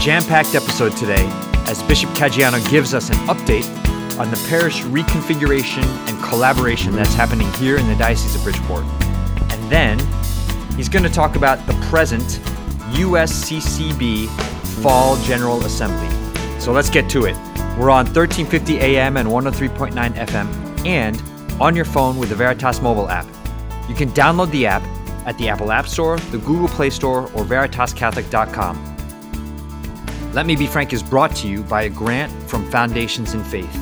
jam packed episode today as Bishop Caggiano gives us an update on the parish reconfiguration and collaboration that's happening here in the Diocese of Bridgeport. And then he's going to talk about the present USCCB Fall General Assembly. So let's get to it. We're on 1350 AM and 103.9 FM and on your phone with the Veritas mobile app. You can download the app at the Apple App Store, the Google Play Store, or veritascatholic.com. Let Me Be Frank is brought to you by a grant from Foundations in Faith.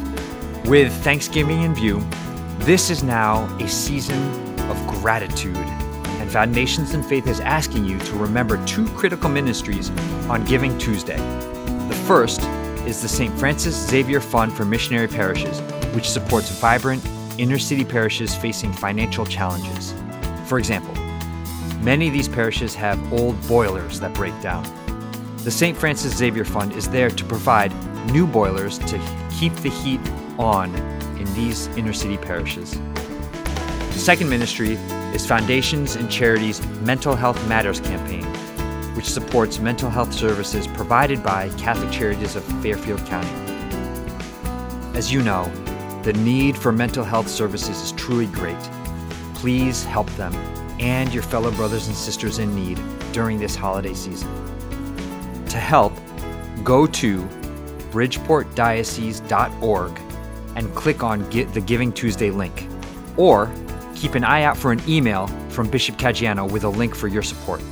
With Thanksgiving in view, this is now a season of gratitude, and Foundations in Faith is asking you to remember two critical ministries on Giving Tuesday. The first is the St. Francis Xavier Fund for Missionary Parishes, which supports vibrant inner city parishes facing financial challenges. For example, many of these parishes have old boilers that break down. The St. Francis Xavier Fund is there to provide new boilers to keep the heat on in these inner city parishes. The second ministry is Foundations in Charity's Mental Health Matters campaign, which supports mental health services provided by Catholic Charities of Fairfield County. As you know, the need for mental health services is truly great. Please help them and your fellow brothers and sisters in need during this holiday season. To help, go to bridgeportdiocese.org and click on the Giving Tuesday link. Or keep an eye out for an email from Bishop Caggiano with a link for your support.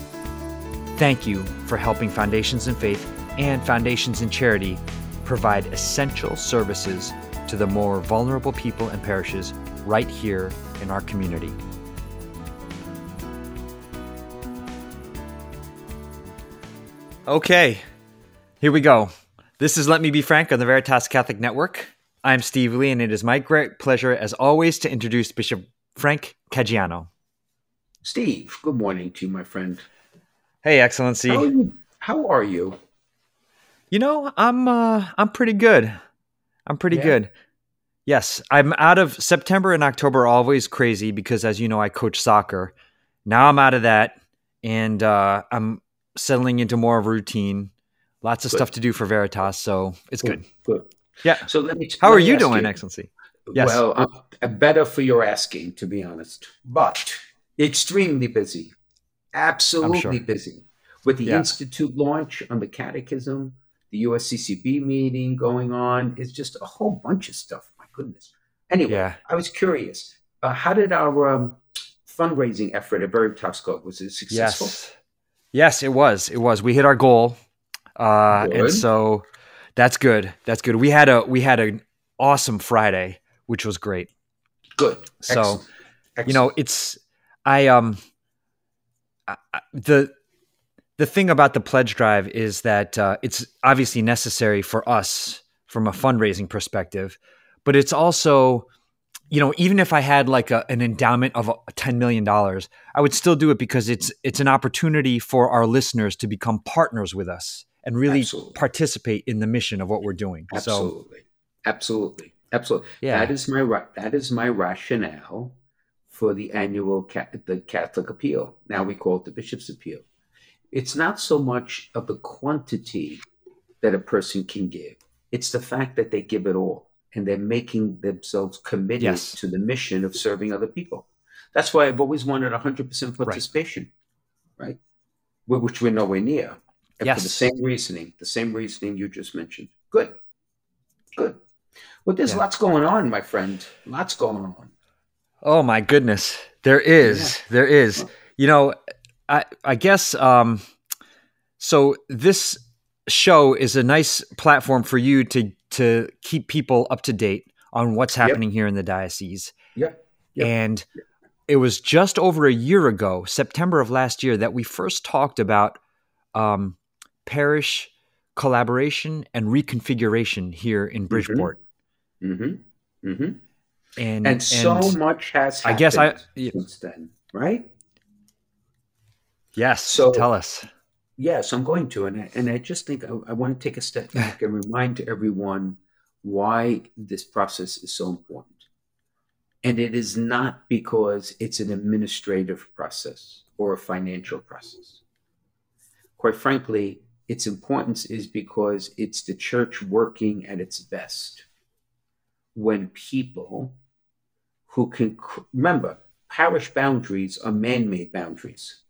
Thank you for helping Foundations in Faith and Foundations in Charity provide essential services to the more vulnerable people and parishes right here in our community. Okay, here we go. This is Let Me Be Frank on the Veritas Catholic Network. I'm Steve Lee, and it is my great pleasure, as always, to introduce Bishop Frank Caggiano. Steve, good morning to you, my friend. Hey, Excellency. How are you? How are you? You know, I'm uh, I'm pretty good. I'm pretty Yeah. good. Yes, I'm out of September and October always crazy because, as you know, I coach soccer. Now I'm out of that, and uh, I'm settling into more of a routine. Lots of Good. stuff to do for Veritas, so it's good. Good. Yeah. So let me. How let are me you doing, Excellency? Yes. Well, I'm better for your asking, to be honest, but extremely busy, absolutely busy with the Yeah. institute launch on the catechism, the USCCB meeting going on. It's just a whole bunch of stuff. My goodness. Anyway, Yeah. I was curious. Uh, how did our um, fundraising effort at Veritas go? Was it successful? Yes. Yes, it was. It was. We hit our goal. Uh, and so that's good. That's good. We had a we had an awesome Friday, which was great. Good. So, Excellent. You know, it's I um I- the the thing about the pledge drive is that uh, it's obviously necessary for us from a fundraising perspective, but it's also you know even if I had like a, an endowment of uh, ten million dollars, I would still do it because it's it's an opportunity for our listeners to become partners with us and really Absolutely. participate in the mission of what we're doing. So Absolutely. Absolutely. Absolutely. Yeah. That is my ra- that is my rationale for the annual the Catholic appeal. Now we call it the bishop's appeal. It's not so much of the quantity that a person can give. It's the fact that they give it all and they're making themselves committed Yes. to the mission of serving other people. That's why I've always wanted 100% participation, right? Wh- Which we're nowhere near. And for the same reasoning, the same reasoning you just mentioned. Good. Good. Well, there's Yeah. lots going on, my friend. Lots going on. Oh my goodness, there is, there is. You know, I I guess um, so. This show is a nice platform for you to to keep people up to date on what's Yep. happening here in the diocese. Yep. Yep. And it was just over a year ago, September of last year, that we first talked about um, parish collaboration and reconfiguration here in Bridgeport. Mm-hmm. Mm-hmm. And And, so and- much has I happened guess I- yeah. since then, right? yes, So- tell us. Yes, I'm going to, and I, and I just think I, I want to take a step back and remind everyone why this process is so important. And it is not because it's an administrative process or a financial process. Quite frankly, its importance is because it's the church working at its best when people who can remember parish boundaries are man-made boundaries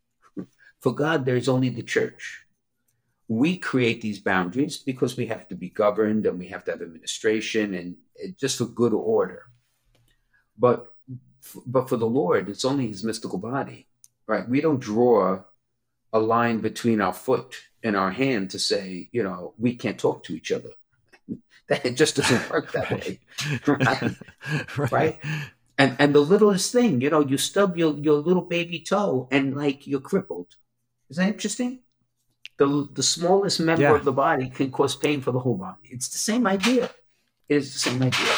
for god there's only the church. We create these boundaries because we have to be governed and we have to have administration and just for good order. But but for the lord it's only his mystical body right? We don't draw a line between our foot and our hand to say you know we can't talk to each other. That it just doesn't work that way right? right? right? And and the littlest thing you know you stub your, your little baby toe and like you're crippled is that interesting the the smallest member yeah. of the body can cause pain for the whole body it's the same idea it's the same idea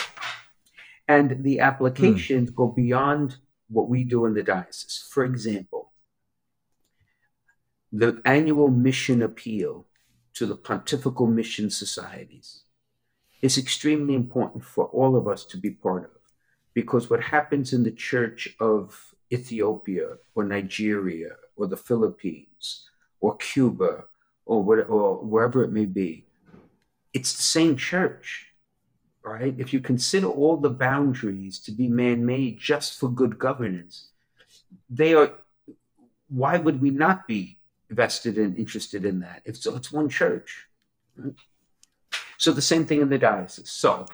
and the applications mm. go beyond what we do in the diocese for example the annual mission appeal to the pontifical mission societies is extremely important for all of us to be part of. Because what happens in the church of Ethiopia or Nigeria or the Philippines or Cuba or, what, or wherever it may be, it's the same church, right? If you consider all the boundaries to be man made just for good governance, they are, why would we not be vested and interested in that? If so, it's one church. Right? So the same thing in the diocese. So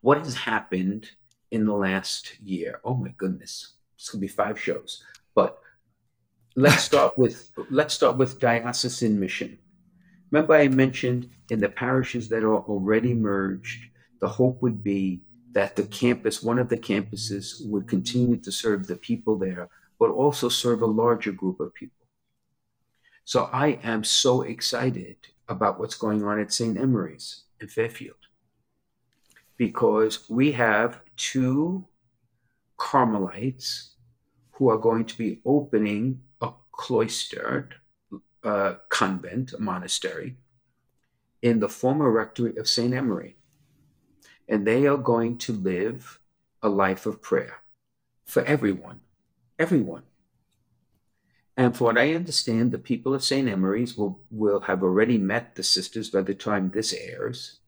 what has happened in the last year? Oh my goodness, it's gonna be five shows. But let's start with let's start with diocesan mission. Remember, I mentioned in the parishes that are already merged, the hope would be that the campus, one of the campuses, would continue to serve the people there, but also serve a larger group of people. So I am so excited about what's going on at St. Emery's in Fairfield because we have two Carmelites who are going to be opening cloistered uh, convent, monastery, in the former rectory of St. Emery. And they are going to live a life of prayer for everyone, everyone. And for what I understand, the people of St. Emery's will, will have already met the sisters by the time this airs.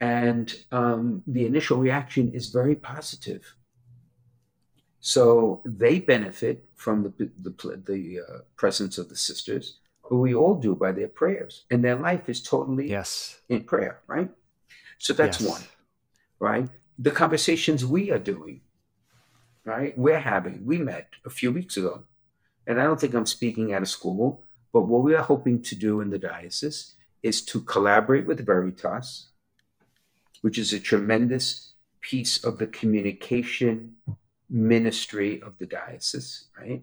And um, the initial reaction is very positive. So they benefit from the, the, the uh, presence of the sisters, but we all do by their prayers. And their life is totally yes. in prayer, right? So that's yes. one, right? The conversations we are doing, right? We're having, we met a few weeks ago and I don't think I'm speaking out of school, but what we are hoping to do in the diocese is to collaborate with Veritas, which is a tremendous piece of the communication ministry of the diocese, right?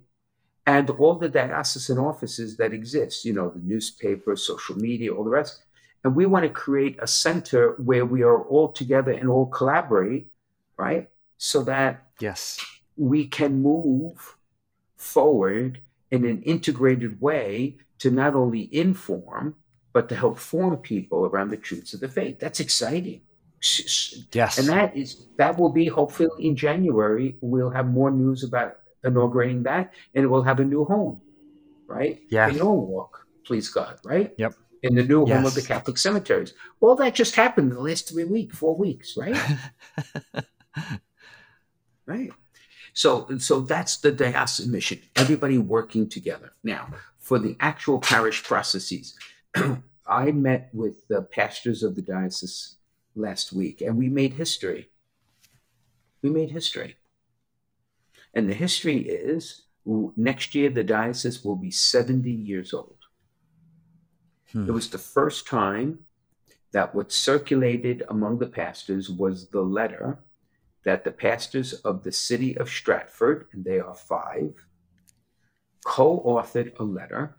And all the diocesan offices that exist, you know, the newspaper, social media, all the rest. And we want to create a center where we are all together and all collaborate, right? So that yes, we can move forward in an integrated way to not only inform, but to help form people around the truths of the faith. That's exciting. Yes. And that is that will be hopefully in January. We'll have more news about inaugurating that and it will have a new home. Right? Yeah. In Norwalk, please God, right? Yep. In the new yes. home of the Catholic cemeteries. All that just happened in the last three weeks, four weeks, right? right. So, so that's the diocesan mission. Everybody working together. Now, for the actual parish processes, I met with the pastors of the diocese last week, and we made history. We made history. And the history is next year the diocese will be 70 years old. Hmm. It was the first time that what circulated among the pastors was the letter that the pastors of the city of Stratford, and they are five, co authored a letter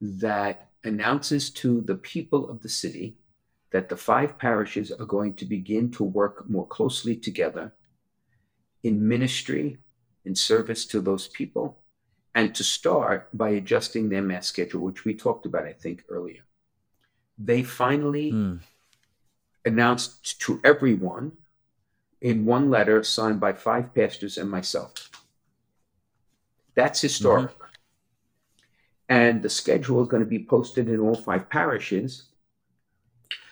that announces to the people of the city that the five parishes are going to begin to work more closely together in ministry, in service to those people, and to start by adjusting their mass schedule, which we talked about, I think, earlier. They finally mm. announced to everyone in one letter signed by five pastors and myself. That's historic. Mm-hmm. And the schedule is going to be posted in all five parishes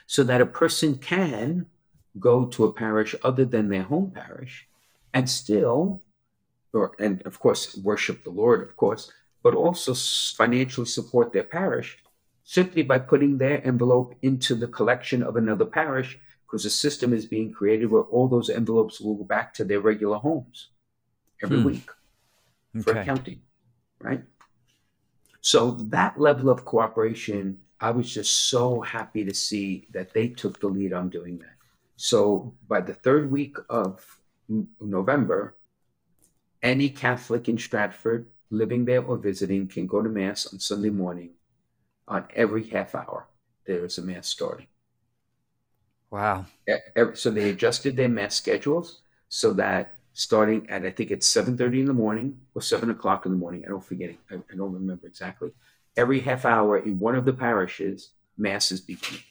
so that a person can go to a parish other than their home parish and still, or and of course, worship the Lord, of course, but also financially support their parish simply by putting their envelope into the collection of another parish because a system is being created where all those envelopes will go back to their regular homes every hmm. week for okay. accounting, right? So that level of cooperation, I was just so happy to see that they took the lead on doing that. So by the third week of November, any Catholic in Stratford living there or visiting can go to Mass on Sunday morning on every half hour. There is a Mass starting. Wow. So they adjusted their Mass schedules so that starting at, I think it's 7.30 in the morning or 7 o'clock in the morning, I don't forget, I, I don't remember exactly, every half hour in one of the parishes, Mass is beginning.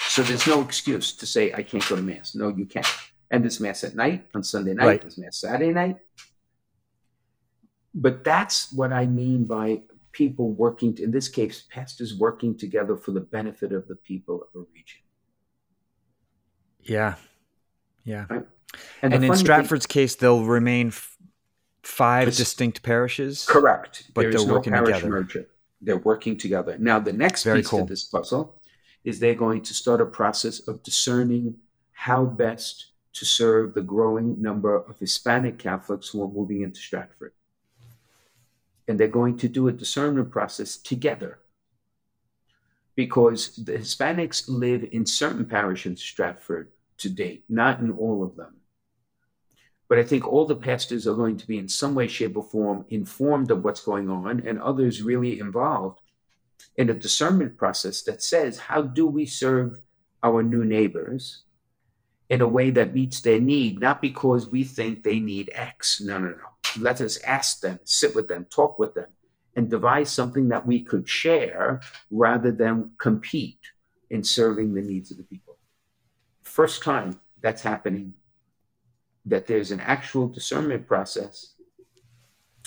So there's no excuse to say I can't go to mass. No, you can't. And there's mass at night on Sunday night. Right. There's mass Saturday night. But that's what I mean by people working. To, in this case, pastors working together for the benefit of the people of a region. Yeah, yeah. Right? And, and in Stratford's thing, case, they'll remain f- five distinct parishes. Correct. But there they're working no together. Merger. They're working together. Now, the next Very piece cool. of this puzzle is they're going to start a process of discerning how best to serve the growing number of Hispanic Catholics who are moving into Stratford. And they're going to do a discernment process together because the Hispanics live in certain parishes in Stratford to date, not in all of them. But I think all the pastors are going to be in some way, shape, or form informed of what's going on, and others really involved in a discernment process that says, how do we serve our new neighbors in a way that meets their need, not because we think they need X. No, no, no. Let us ask them, sit with them, talk with them, and devise something that we could share rather than compete in serving the needs of the people. First time that's happening, that there's an actual discernment process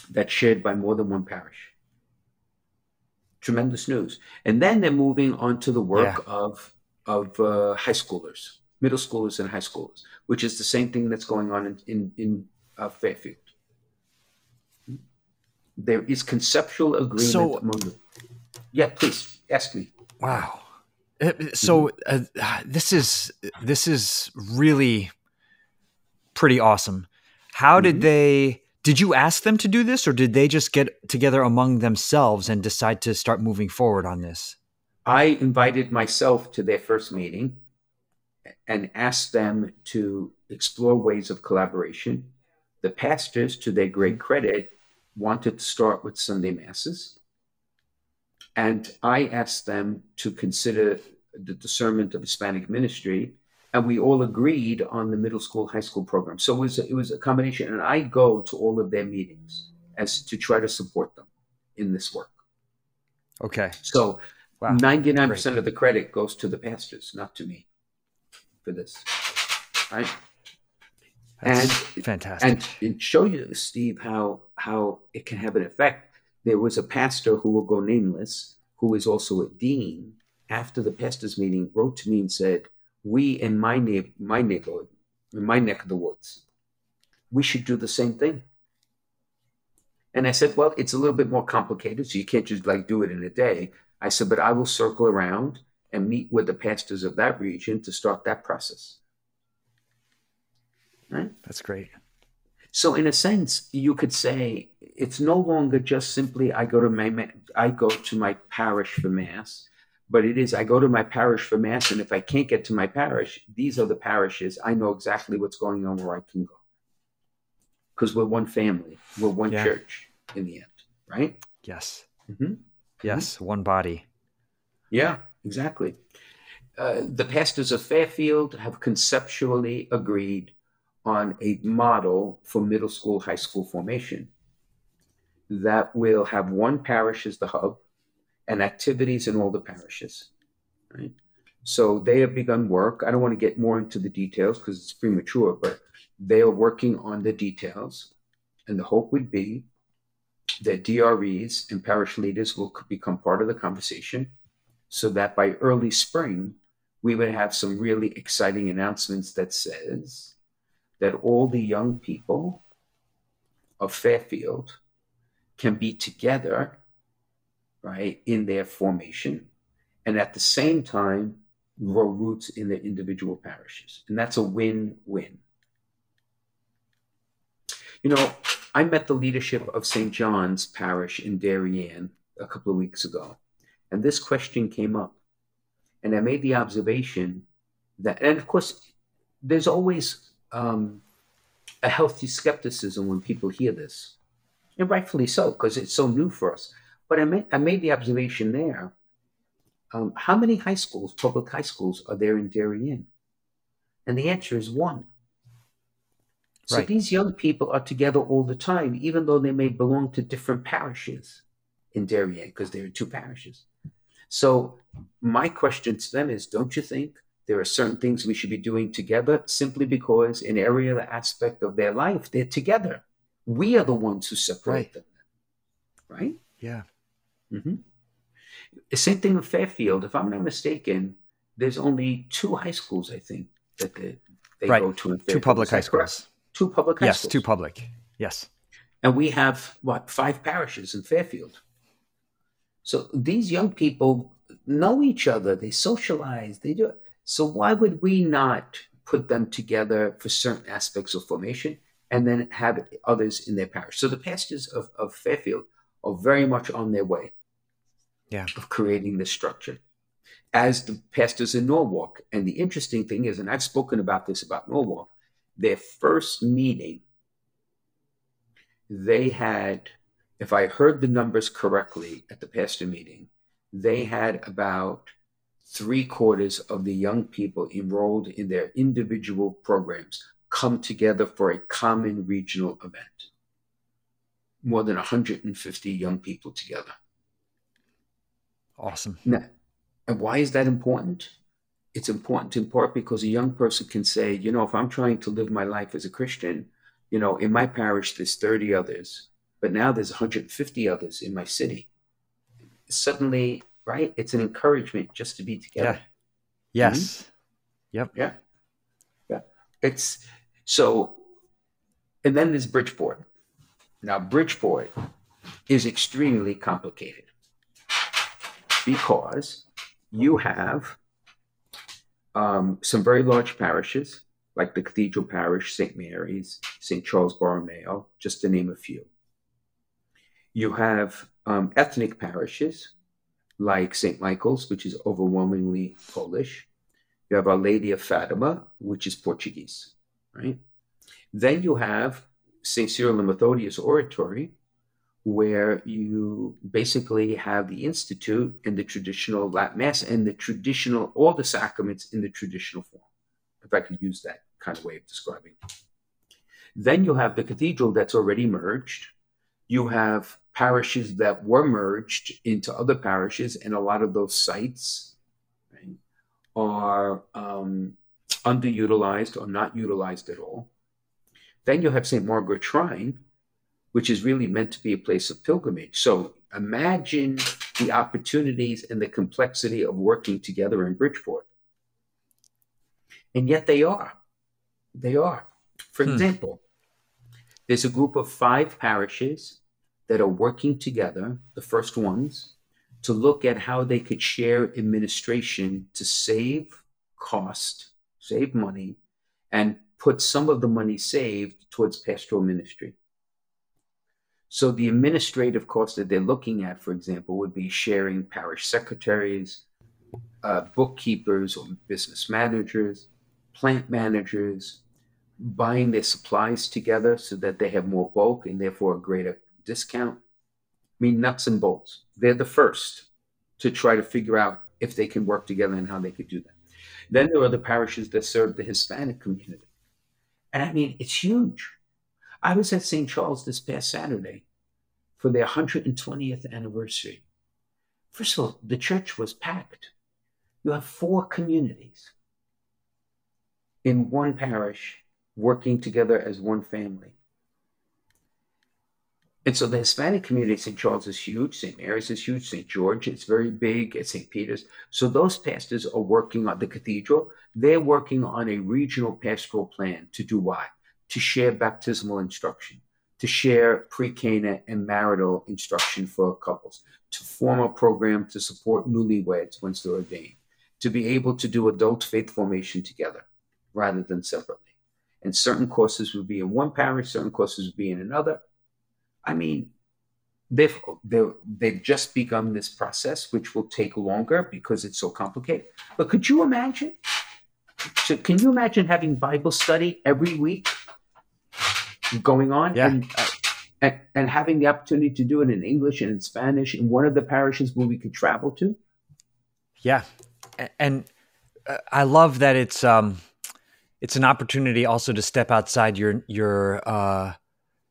that's shared by more than one parish tremendous news. And then they're moving on to the work yeah. of of uh, high schoolers, middle schoolers, and high schoolers, which is the same thing that's going on in in, in uh, Fairfield. There is conceptual agreement so, among them. Yeah, please ask me. Wow. Uh, so uh, this is this is really pretty awesome. How mm-hmm. did they? Did you ask them to do this, or did they just get together among themselves and decide to start moving forward on this? I invited myself to their first meeting and asked them to explore ways of collaboration. The pastors, to their great credit, wanted to start with Sunday masses. And I asked them to consider the discernment of Hispanic ministry and we all agreed on the middle school high school program. So it was it was a combination and i go to all of their meetings as to try to support them in this work. Okay. So wow. 99% Great. of the credit goes to the pastors not to me for this right? That's and fantastic. and show you steve how how it can have an effect. There was a pastor who will go nameless who is also a dean after the pastors meeting wrote to me and said we in my neighbor, my neighborhood, in my neck of the woods, we should do the same thing. And I said, well, it's a little bit more complicated, so you can't just like do it in a day. I said, but I will circle around and meet with the pastors of that region to start that process. Right? That's great. So, in a sense, you could say it's no longer just simply I go to my I go to my parish for mass but it is i go to my parish for mass and if i can't get to my parish these are the parishes i know exactly what's going on where i can go because we're one family we're one yeah. church in the end right yes mm-hmm. yes mm-hmm. one body yeah exactly uh, the pastors of fairfield have conceptually agreed on a model for middle school high school formation that will have one parish as the hub and activities in all the parishes. Right? So they have begun work. I don't want to get more into the details because it's premature, but they are working on the details. And the hope would be that DREs and parish leaders will become part of the conversation so that by early spring, we would have some really exciting announcements that says that all the young people of Fairfield can be together, right, in their formation, and at the same time grow roots in their individual parishes. And that's a win win. You know, I met the leadership of St. John's Parish in Darien a couple of weeks ago, and this question came up. And I made the observation that, and of course, there's always um, a healthy skepticism when people hear this, and rightfully so, because it's so new for us. But I made, I made the observation there um, how many high schools, public high schools, are there in Darien? And the answer is one. So right. these young people are together all the time, even though they may belong to different parishes in Darien, because there are two parishes. So my question to them is don't you think there are certain things we should be doing together simply because in every other aspect of their life, they're together? We are the ones who separate right. them. Right? Yeah. Mm-hmm. The same thing with Fairfield. If I'm not mistaken, there's only two high schools, I think, that they, they right. go to. two public high schools. Two public high yes, schools. two public. Yes. And we have, what, five parishes in Fairfield. So these young people know each other, they socialize, they do it. So why would we not put them together for certain aspects of formation and then have others in their parish? So the pastors of, of Fairfield are very much on their way yeah. of creating this structure as the pastors in Norwalk. And the interesting thing is, and I've spoken about this about Norwalk, their first meeting, they had, if I heard the numbers correctly at the pastor meeting, they had about three quarters of the young people enrolled in their individual programs come together for a common regional event. More than 150 young people together. Awesome. Now, and why is that important? It's important in part because a young person can say, you know, if I'm trying to live my life as a Christian, you know, in my parish there's 30 others, but now there's 150 others in my city. Suddenly, right? It's an encouragement just to be together. Yeah. Yes. Mm-hmm. Yep. Yeah. Yeah. It's so, and then there's Bridgeport. Now, Bridgeport is extremely complicated because you have um, some very large parishes, like the Cathedral Parish, St. Mary's, St. Charles Borromeo, just to name a few. You have um, ethnic parishes, like St. Michael's, which is overwhelmingly Polish. You have Our Lady of Fatima, which is Portuguese, right? Then you have St. Cyril and Methodius Oratory, where you basically have the institute and the traditional Latin Mass and the traditional, all the sacraments in the traditional form, if I could use that kind of way of describing. Then you have the cathedral that's already merged. You have parishes that were merged into other parishes, and a lot of those sites right, are um, underutilized or not utilized at all. Then you have St. Margaret Shrine, which is really meant to be a place of pilgrimage. So imagine the opportunities and the complexity of working together in Bridgeport. And yet they are. They are. For hmm. example, there's a group of five parishes that are working together, the first ones, to look at how they could share administration to save cost, save money, and put some of the money saved towards pastoral ministry. So the administrative costs that they're looking at, for example, would be sharing parish secretaries, uh, bookkeepers or business managers, plant managers, buying their supplies together so that they have more bulk and therefore a greater discount. I mean, nuts and bolts. They're the first to try to figure out if they can work together and how they could do that. Then there are the parishes that serve the Hispanic community. And I mean, it's huge. I was at St. Charles this past Saturday for their 120th anniversary. First of all, the church was packed. You have four communities in one parish working together as one family. And so the Hispanic community, St. Charles is huge, St. Mary's is huge, St. George is very big, at St. Peter's. So those pastors are working on the cathedral. They're working on a regional pastoral plan to do what? To share baptismal instruction, to share pre-Cana and marital instruction for couples, to form a program to support newlyweds once they're ordained, to be able to do adult faith formation together rather than separately. And certain courses would be in one parish, certain courses would be in another I mean, they've they've, they've just begun this process, which will take longer because it's so complicated. But could you imagine? So can you imagine having Bible study every week going on? Yeah. And, and, and having the opportunity to do it in English and in Spanish in one of the parishes where we could travel to? Yeah. And uh, I love that it's um it's an opportunity also to step outside your your uh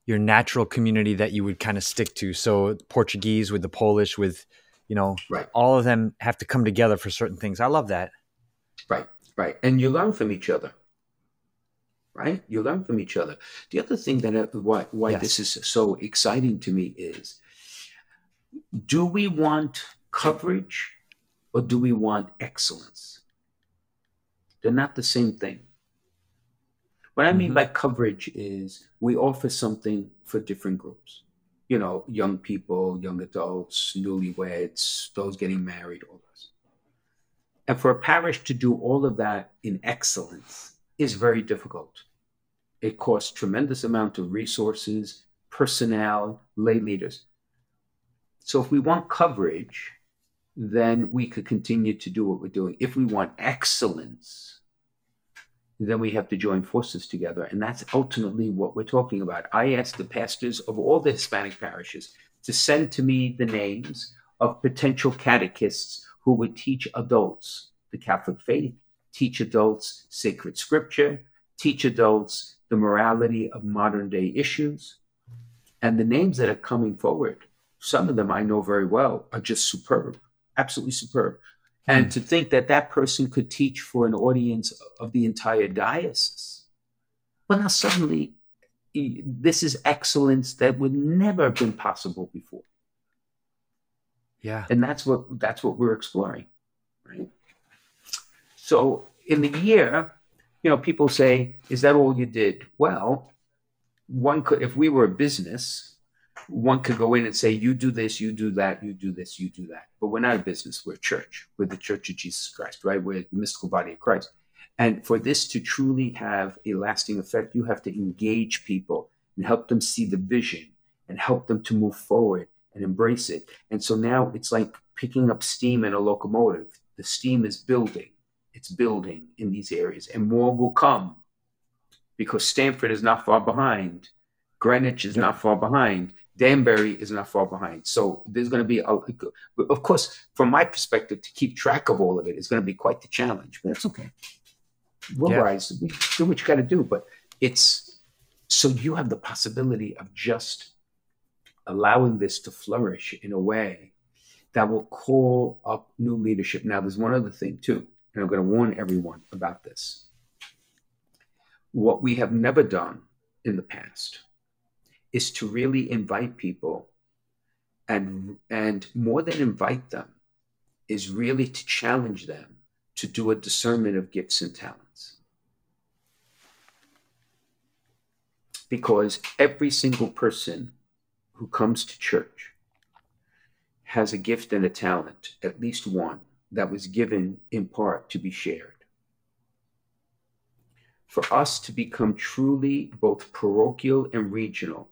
your natural community that you would kind of stick to. So Portuguese with the Polish with, you know, right. all of them have to come together for certain things. I love that. Right, right. And you learn from each other. Right? You learn from each other. The other thing that uh, why why yes. this is so exciting to me is do we want coverage or do we want excellence? They're not the same thing. What I mean mm-hmm. by coverage is we offer something for different groups. You know, young people, young adults, newlyweds, those getting married, all those. And for a parish to do all of that in excellence is very difficult. It costs tremendous amount of resources, personnel, lay leaders. So if we want coverage, then we could continue to do what we're doing. If we want excellence, then we have to join forces together. And that's ultimately what we're talking about. I asked the pastors of all the Hispanic parishes to send to me the names of potential catechists who would teach adults the Catholic faith, teach adults sacred scripture, teach adults the morality of modern day issues. And the names that are coming forward, some of them I know very well, are just superb, absolutely superb. And to think that that person could teach for an audience of the entire diocese. Well, now suddenly, this is excellence that would never have been possible before. Yeah. And that's what that's what we're exploring, right? So in the year, you know, people say, "Is that all you did?" Well, one could, if we were a business, one could go in and say, you do this, you do that, you do this, you do that. But we're not a business, we're a church. We're the church of Jesus Christ, right? We're the mystical body of Christ. And for this to truly have a lasting effect, you have to engage people and help them see the vision and help them to move forward and embrace it. And so now it's like picking up steam in a locomotive. The steam is building, it's building in these areas, and more will come because Stamford is not far behind. Greenwich is not far behind. Danbury is not far behind. So there's going to be, a, of course, from my perspective, to keep track of all of it is going to be quite the challenge, but that's okay. We'll yeah. rise, we do what you got to do, but it's so you have the possibility of just allowing this to flourish in a way that will call up new leadership. Now, there's one other thing too, and I'm going to warn everyone about this. What we have never done in the past is to really invite people and and more than invite them is really to challenge them to do a discernment of gifts and talents because every single person who comes to church has a gift and a talent at least one that was given in part to be shared for us to become truly both parochial and regional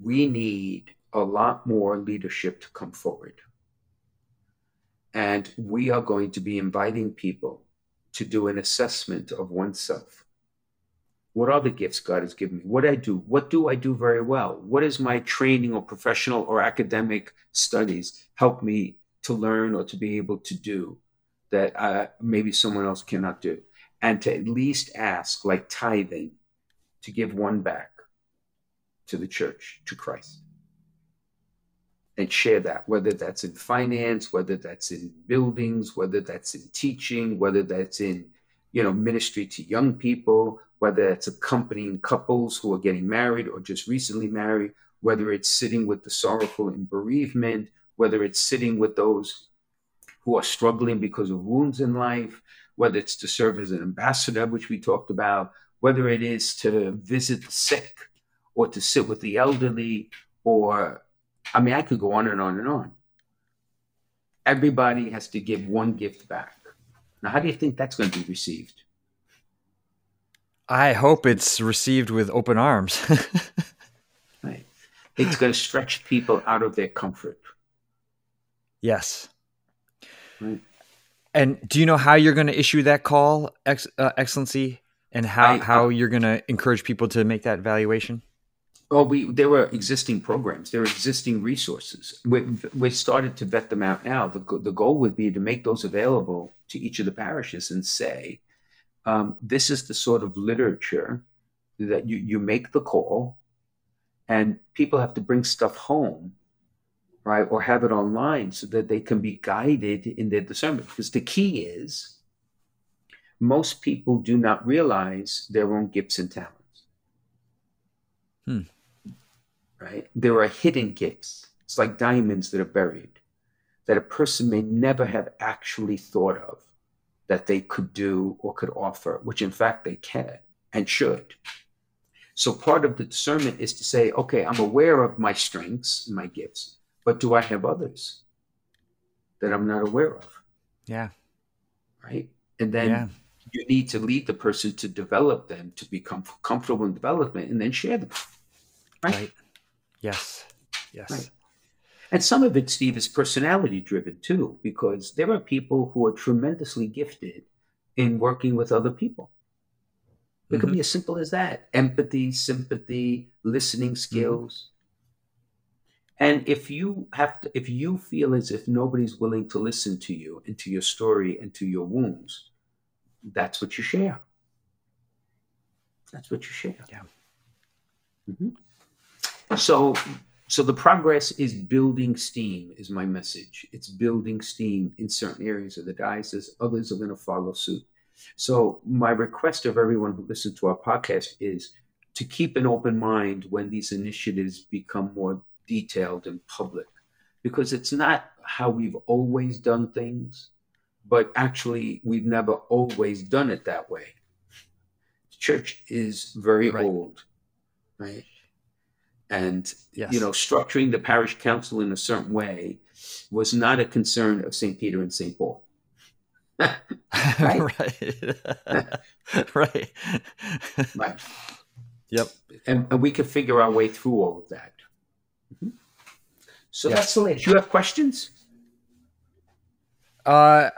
we need a lot more leadership to come forward. And we are going to be inviting people to do an assessment of oneself. What are the gifts God has given me? What I do? What do I do very well? What is my training or professional or academic studies help me to learn or to be able to do that uh, maybe someone else cannot do? And to at least ask, like tithing, to give one back to the church, to Christ. And share that, whether that's in finance, whether that's in buildings, whether that's in teaching, whether that's in, you know, ministry to young people, whether it's accompanying couples who are getting married or just recently married, whether it's sitting with the sorrowful in bereavement, whether it's sitting with those who are struggling because of wounds in life, whether it's to serve as an ambassador, which we talked about, whether it is to visit the sick or to sit with the elderly, or I mean, I could go on and on and on. Everybody has to give one gift back. Now, how do you think that's going to be received? I hope it's received with open arms. right. It's going to stretch people out of their comfort. Yes. Right. And do you know how you're going to issue that call, ex- uh, Excellency, and how, I, how uh, you're going to encourage people to make that valuation? Well, we there were existing programs, there are existing resources. We, we started to vet them out now. The, the goal would be to make those available to each of the parishes and say, um, this is the sort of literature that you, you make the call and people have to bring stuff home right or have it online so that they can be guided in their discernment because the key is most people do not realize their own gifts and talents hmm. right there are hidden gifts it's like diamonds that are buried that a person may never have actually thought of that they could do or could offer, which in fact they can and should. So part of the discernment is to say, okay, I'm aware of my strengths and my gifts, but do I have others that I'm not aware of? Yeah. Right. And then yeah. you need to lead the person to develop them to become comfortable in development and then share them. Right. right. Yes. Yes. Right. And some of it, Steve, is personality driven too, because there are people who are tremendously gifted in working with other people. It mm-hmm. can be as simple as that empathy, sympathy, listening mm-hmm. skills. And if you have to, if you feel as if nobody's willing to listen to you and to your story and to your wounds, that's what you share. That's what you share. Yeah. Mm-hmm. So so the progress is building steam, is my message. It's building steam in certain areas of the diocese. Others are going to follow suit. So my request of everyone who listens to our podcast is to keep an open mind when these initiatives become more detailed and public, because it's not how we've always done things, but actually we've never always done it that way. The church is very right. old, right? and yes. you know structuring the parish council in a certain way was not a concern of St. Peter and St. Paul. right. right. right. right. Yep. And, and, we could figure our way through all of that. Mm-hmm. So yes. that's the latest. Do you have questions? Uh,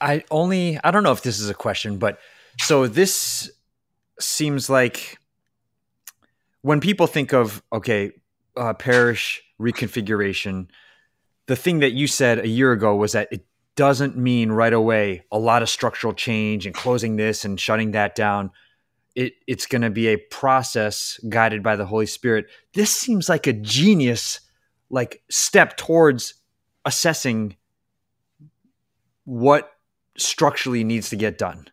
I only I don't know if this is a question, but so this seems like when people think of okay uh, parish reconfiguration the thing that you said a year ago was that it doesn't mean right away a lot of structural change and closing this and shutting that down it, it's going to be a process guided by the holy spirit. This seems like a genius like step towards assessing what structurally needs to get done.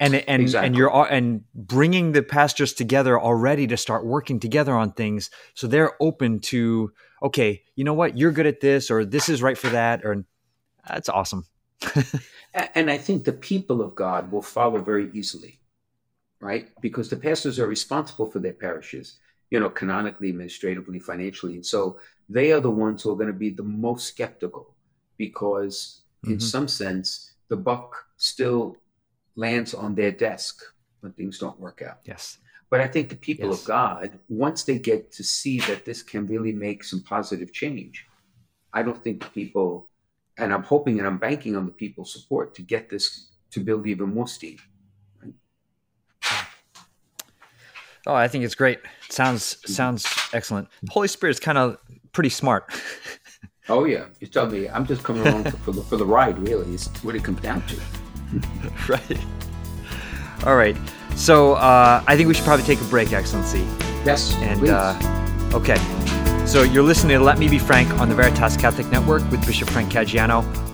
And and exactly. and you're and bringing the pastors together already to start working together on things so they're open to okay you know what? You're good at this or this is right for that or that's awesome. And i think the people of god will follow very easily right because the pastors are responsible for their parishes you know canonically administratively financially and so they are the ones who are going to be the most skeptical because in mm-hmm. some sense the buck still lands on their desk when things don't work out. Yes. But I think the people yes. of God, once they get to see that this can really make some positive change, I don't think people, and I'm hoping and I'm banking on the people's support to get this to build even more steam. Right? Oh, I think it's great. Sounds sounds excellent. Holy Spirit is kind of pretty smart. oh yeah, you tell me. I'm just coming along for, the for the ride. Really, is what it comes down to. right. All right. So uh, I think we should probably take a break, Excellency. Yes. And uh, okay. So you're listening to Let Me Be Frank on the Veritas Catholic Network with Bishop Frank Caggiano.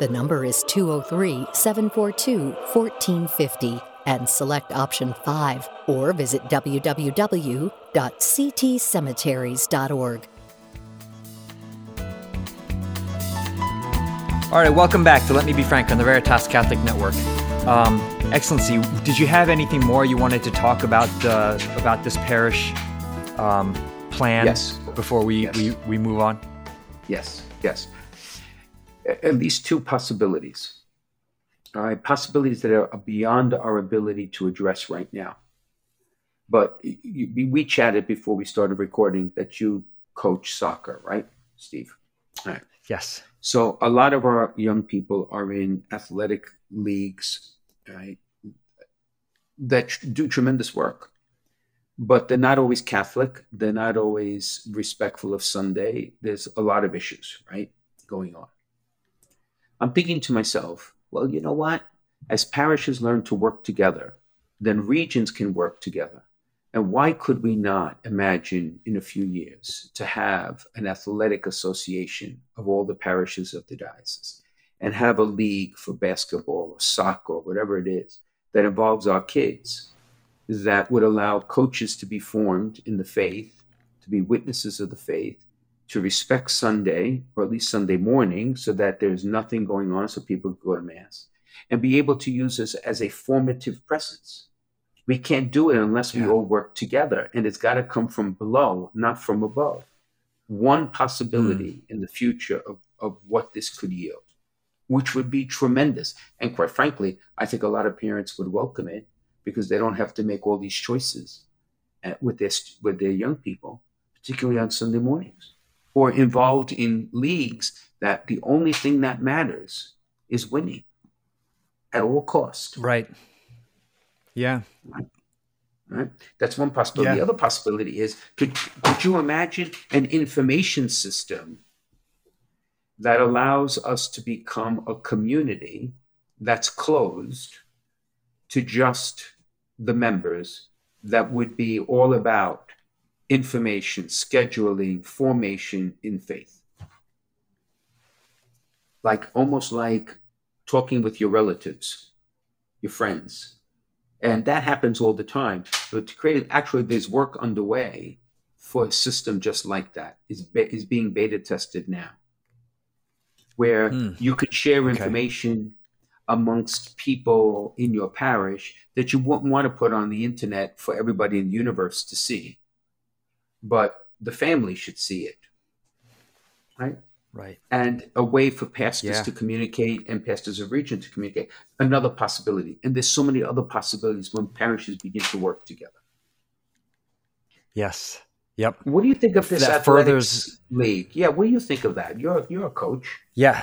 The number is 203 742 1450 and select option 5 or visit www.ctcemeteries.org. All right, welcome back to Let Me Be Frank on the Veritas Catholic Network. Um, Excellency, did you have anything more you wanted to talk about uh, about this parish um, plan Yes. before we, Yes. we, we move on? Yes, yes. At least two possibilities. All right, possibilities that are beyond our ability to address right now. But y- y- we chatted before we started recording that you coach soccer, right, Steve? All right. Yes. So a lot of our young people are in athletic leagues, right, that do tremendous work, but they're not always Catholic. They're not always respectful of Sunday. There's a lot of issues, right, going on. I'm thinking to myself, well, you know what? As parishes learn to work together, then regions can work together. And why could we not imagine in a few years to have an athletic association of all the parishes of the diocese and have a league for basketball or soccer or whatever it is that involves our kids that would allow coaches to be formed in the faith, to be witnesses of the faith, to respect Sunday or at least Sunday morning so that there's nothing going on so people can go to Mass and be able to use this as a formative presence. We can't do it unless we Yeah. all work together, and it's got to come from below, not from above. One possibility in the future of, of what this could yield, which would be tremendous. And quite frankly, I think a lot of parents would welcome it because they don't have to make all these choices uh, with their, with their young people, particularly on Sunday mornings, or involved in leagues that the only thing that matters is winning at all cost. Right. Yeah. Right? That's one possibility. Yeah. The other possibility is could, could you imagine an information system that allows us to become a community that's closed to just the members that would be all about information, scheduling, formation in faith? Like almost like talking with your relatives, your friends, and that happens all the time. But to create actually, there's work underway for a system just like that. is be, is being beta tested now, where Hmm. you could share Okay. information amongst people in your parish that you wouldn't want to put on the internet for everybody in the universe to see, but the family should see it, right? Right. and a way for pastors Yeah. to communicate and pastors of region to communicate. Another possibility. And there's so many other possibilities when parishes begin to work together. Yes. Yep. What do you think of this That furthers- league? Yeah, what do you think of that? You're you're a coach. Yeah.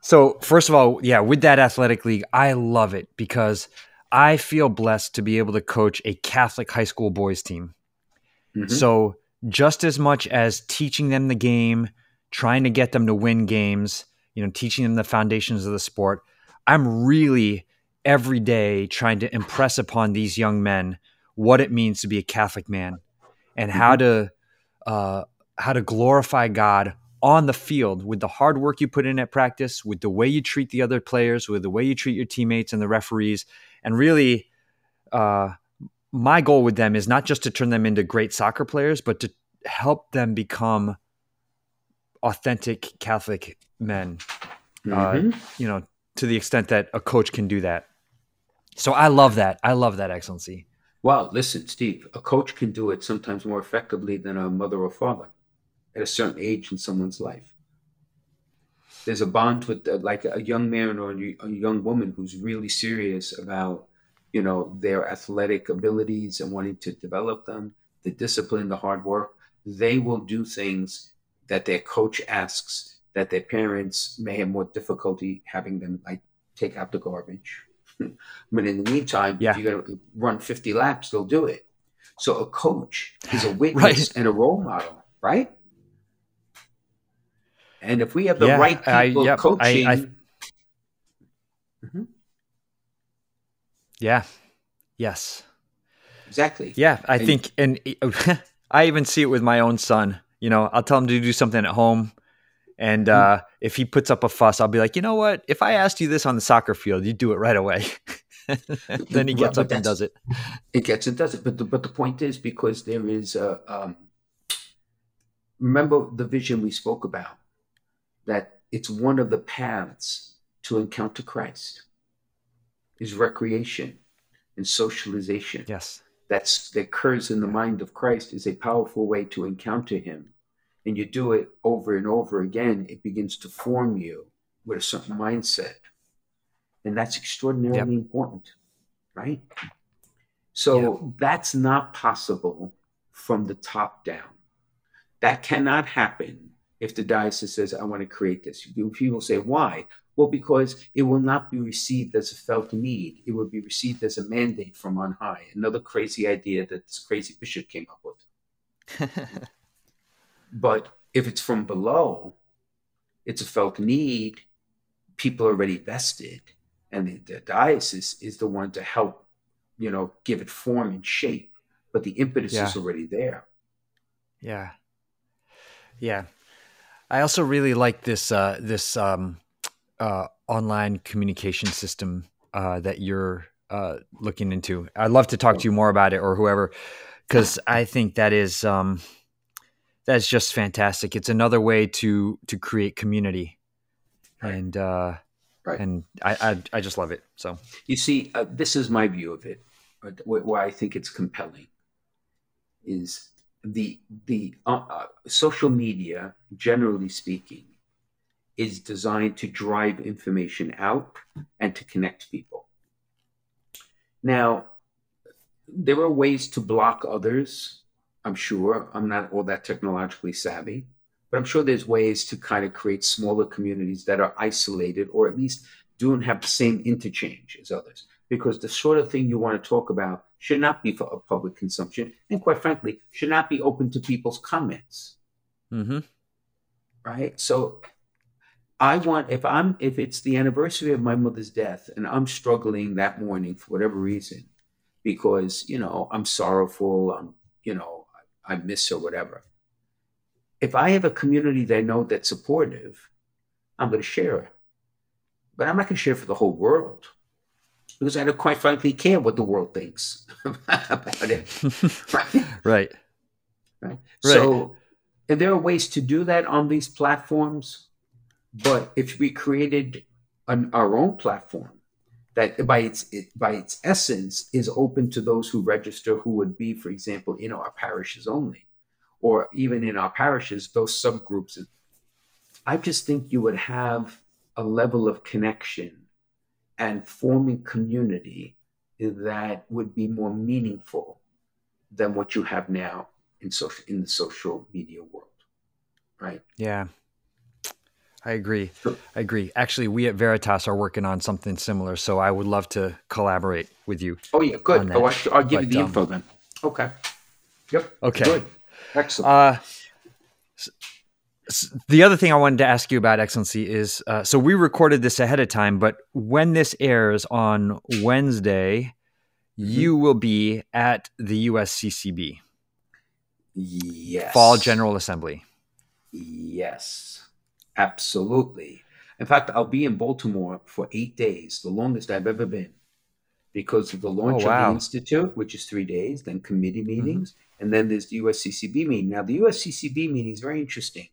So, first of all, yeah, with that athletic league, I love it because I feel blessed to be able to coach a Catholic high school boys team. Mhm. So, just as much as teaching them the game, trying to get them to win games, you know, teaching them the foundations of the sport, I'm really every day trying to impress upon these young men what it means to be a Catholic man and how to uh, how to glorify God on the field with the hard work you put in at practice, with the way you treat the other players, with the way you treat your teammates and the referees, and really, uh, my goal with them is not just to turn them into great soccer players, but to help them become authentic Catholic men. Mhm. Uh, you know, to the extent that a coach can do that. So I love that. I love that excellency. Well, listen, Steve, a coach can do it sometimes more effectively than a mother or father at a certain age in someone's life. There's a bond with uh, like a young man or a young woman who's really serious about, you know, their athletic abilities and wanting to develop them, the discipline, the hard work. They will do things that their coach asks that their parents may have more difficulty having them like take out the garbage. but in the meantime, Yeah. if you're going to run 50 laps, they'll do it. So a coach is a witness Right. and a role model, right? And if we have the Yeah, right I- people yep, I- coaching, I- Mhm, Yeah. Yes. exactly. Yeah, I And- think, and I even see it with my own son. You know, I'll tell him to do something at home, and uh, if he puts up a fuss, I'll be like, you know what? If I asked you this on the soccer field, you'd do it right away. then he gets up and does it. It gets and does it. But the, but the point is because there is a um, remember the vision we spoke about that it's one of the paths to encounter Christ is recreation and socialization. Yes. That's that occurs in the mind of Christ is a powerful way to encounter Him, and you do it over and over again. It begins to form you with a certain mindset, and that's extraordinarily important, right? So that's not possible from the top down. That cannot happen if the diocese says, I want to create this. People say, why? Well, because it will not be received as a felt need. It will be received as a mandate from on high. Another crazy idea that this crazy bishop came up with. But if it's from below, it's a felt need. People are already vested, and the, the diocese is the one to help, you know, give it form and shape. But the impetus Yeah. is already there. Yeah. Yeah. I also really like this uh, this um, uh, online communication system uh, that you're uh, looking into. I'd love to talk to you more about it or whoever, because I think that is um, that's just fantastic. It's another way to to create community, Right. and uh, Right. and I, I I just love it. So You see, uh, this is my view of it. Why I think it's compelling is the the uh, uh, social media, generally speaking, is designed to drive information out and to connect people. Now, there are ways to block others. I'm sure I'm not all that technologically savvy, but I'm sure there's ways to kind of create smaller communities that are isolated or at least don't have the same interchange as others. Because the sort of thing you want to talk about should not be for public consumption, and quite frankly, should not be open to people's comments hmm right? So I want if I'm if it's the anniversary of my mother's death and I'm struggling that morning for whatever reason, because you know I'm sorrowful, I'm you know I miss her, whatever. If I have a community that I know that's supportive, I'm going to share it, but I'm not going to share it for the whole world because I don't quite frankly care what the world thinks about it. Right? right. Right. Right. So, and there are ways to do that on these platforms, but if we created an, our own platform that, by its it, by its essence, is open to those who register, who would be, for example, in our parishes only, or even in our parishes, those subgroups. I just think you would have a level of connection and forming community that would be more meaningful than what you have now in social in the social media world right Yeah. I agree. I agree. Actually, we at Veritas are working on something similar, so I would love to collaborate with you. oh yeah good oh, I, will give you the um, info then okay yep Okay. good excellent Uh, the other thing I wanted to ask you about, Excellency, is uh, so we recorded this ahead of time, but when this airs on Wednesday, mm-hmm. you will be at the USCCB. Yes. Fall General Assembly. Yes, absolutely. In fact, I'll be in Baltimore for eight days, the longest I've ever been, because of the launch oh, wow. of the Institute, which is three days, then committee mm-hmm. meetings, mm-hmm. and then there's the USCCB meeting. Now, the USCCB meeting is very interesting.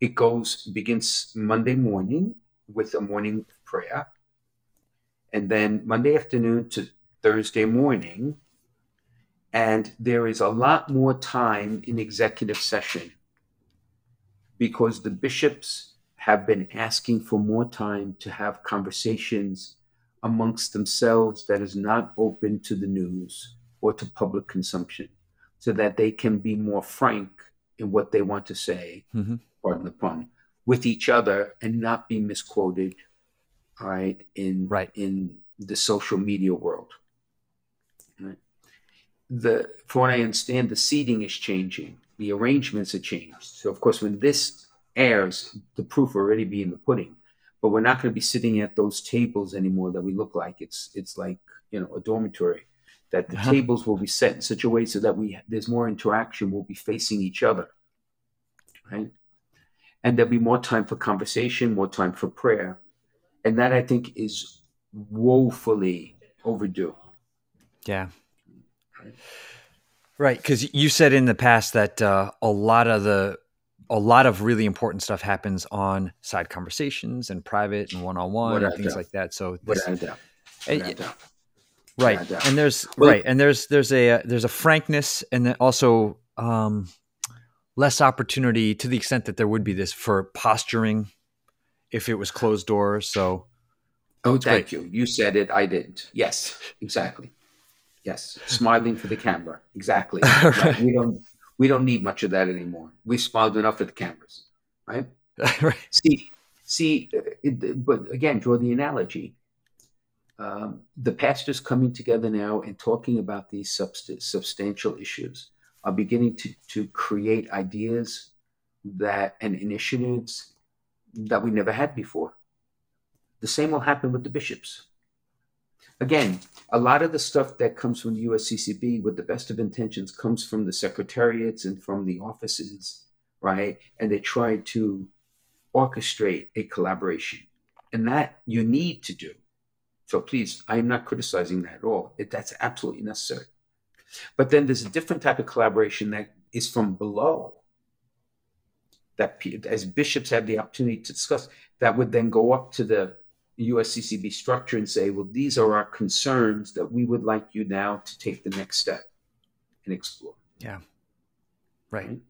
It goes begins Monday morning with a morning prayer, and then Monday afternoon to Thursday morning, and there is a lot more time in executive session because the bishops have been asking for more time to have conversations amongst themselves that is not open to the news or to public consumption so that they can be more frank in what they want to say, mm-hmm. pardon the pun, with each other and not be misquoted, right, in right. in the social media world. Right? The from what I understand, the seating is changing, the arrangements are changed. So of course when this airs, the proof already be in the pudding. But we're not going to be sitting at those tables anymore that we look like it's it's like you know a dormitory. That the uh-huh. tables will be set in such a way so that we there's more interaction. We'll be facing each other, right? And there'll be more time for conversation, more time for prayer, and that I think is woefully overdue. Yeah. Right, because you said in the past that uh, a lot of the a lot of really important stuff happens on side conversations and private and one on one and things like that. So this, and, right, and there's well, right, and there's there's a uh, there's a frankness and then also um, less opportunity to the extent that there would be this for posturing if it was closed doors. So, oh, thank great. you. You said it. I didn't. Yes, exactly. Yes, smiling for the camera. Exactly. right. We don't we don't need much of that anymore. We smiled enough at the cameras, right? right. See, see, it, but again, draw the analogy. Um, the pastors coming together now and talking about these subst- substantial issues are beginning to, to create ideas that and initiatives that we never had before. The same will happen with the bishops again, a lot of the stuff that comes from the USCCB with the best of intentions comes from the secretariats and from the offices, right? And they try to orchestrate a collaboration. And that you need to do. So please, I am not criticizing that at all. It, that's absolutely necessary. But then there's a different type of collaboration that is from below that as bishops have the opportunity to discuss that would then go up to the USCCB structure and say, well, these are our concerns that we would like you now to take the next step and explore. Yeah. Right. right?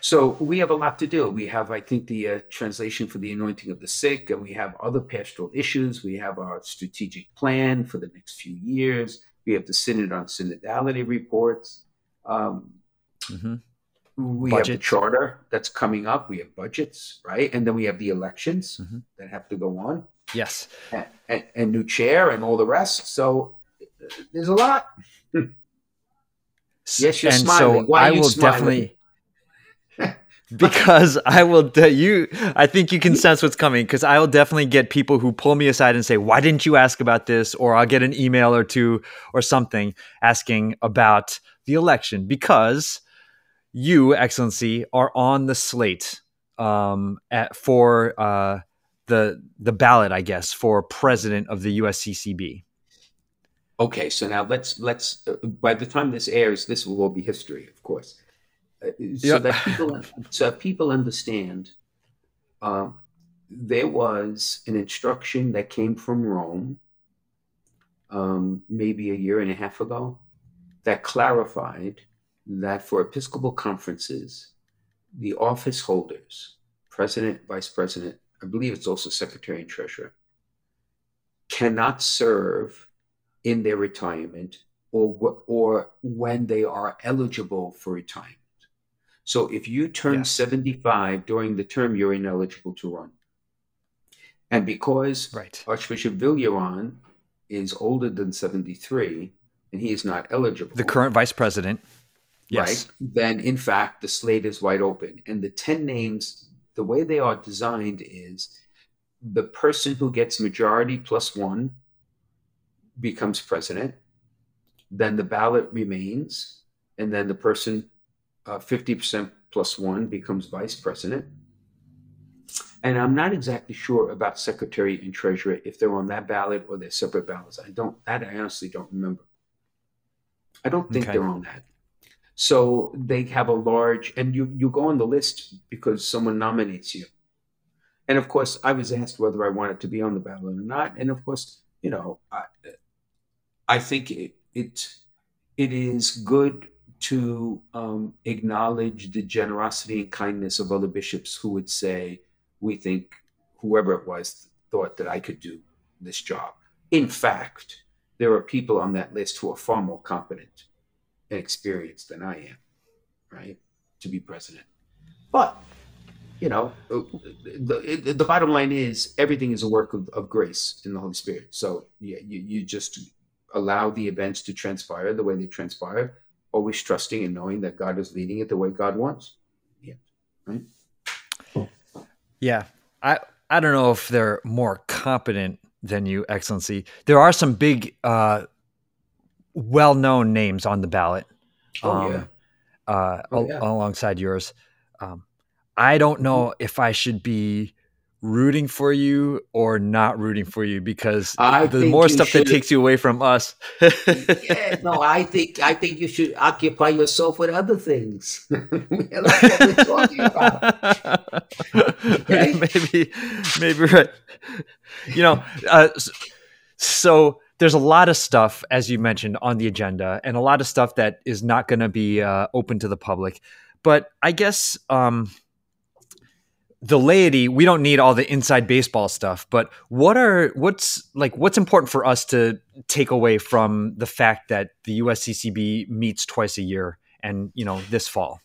So we have a lot to do. We have, I think, the uh, translation for the anointing of the sick, and we have other pastoral issues. We have our strategic plan for the next few years. We have the Synod on synodality reports. Um, mm-hmm we have the charter that's coming up. We have budgets, right? And then we have the elections mm-hmm. that have to go on. Yes. And, and, and, new chair and all the rest. So there's a lot. yes, you're and smiling. So Why I will smiling? definitely. because I will de- you I think you can sense what's coming because I will definitely get people who pull me aside and say why didn't you ask about this or I'll get an email or two or something asking about the election because you, Excellency, are on the slate um, at, for uh, the the ballot, I guess, for president of the USCCB. Okay, so now let's let's. Uh, by the time this airs, this will all be history, of course. Uh, so yep. that people so people understand, um, there was an instruction that came from Rome, um, maybe a year and a half ago, that clarified that for Episcopal conferences, the office holders, president, vice president, I believe it's also secretary and treasurer, cannot serve in their retirement or, or when they are eligible for retirement. So if you turn yes. 75 during the term, you're ineligible to run. And because right. Archbishop Villaron is older than 73 and he is not eligible. The current vice president Yes. right? Then, in fact, the slate is wide open. And the 10 names, the way they are designed is the person who gets majority plus one becomes president. Then the ballot remains. And then the person uh, 50% plus one becomes vice president. And I'm not exactly sure about secretary and treasurer if they're on that ballot or they're separate ballots. I don't, that I honestly don't remember. I don't think Okay. they're on that. So they have a large, and you, you go on the list because someone nominates you. And of course, I was asked whether I wanted to be on the ballot or not. And of course, you know, I, I think it, it, it is good to um, acknowledge the generosity and kindness of other bishops who would say, we think whoever it was thought that I could do this job. In fact, there are people on that list who are far more competent and experienced than I am, right, to be president. But, you know, the, the, the bottom line is everything is a work of, of grace in the Holy Spirit. So yeah, you, you just allow the events to transpire the way they transpire, always trusting and knowing that God is leading it the way God wants. Yeah, right. Yeah. I I don't know if they're more competent than you, Excellency. There are some big uh well-known names on the ballot. Oh, yeah. Uh Oh, al- yeah. alongside yours. Um I don't know if I should be rooting for you or not rooting for you because I the more stuff that takes you away from us. yeah, no, I think I think you should occupy yourself with other things. what we're talking about. Okay? maybe, maybe right. You know, uh, so there's a lot of stuff, as you mentioned, on the agenda, and a lot of stuff that is not going to be uh, open to the public. But I guess um, the laity, we don't need all the inside baseball stuff. But what are what's like what's important for us to take away from the fact that the USCCB meets twice a year, and you know this fall?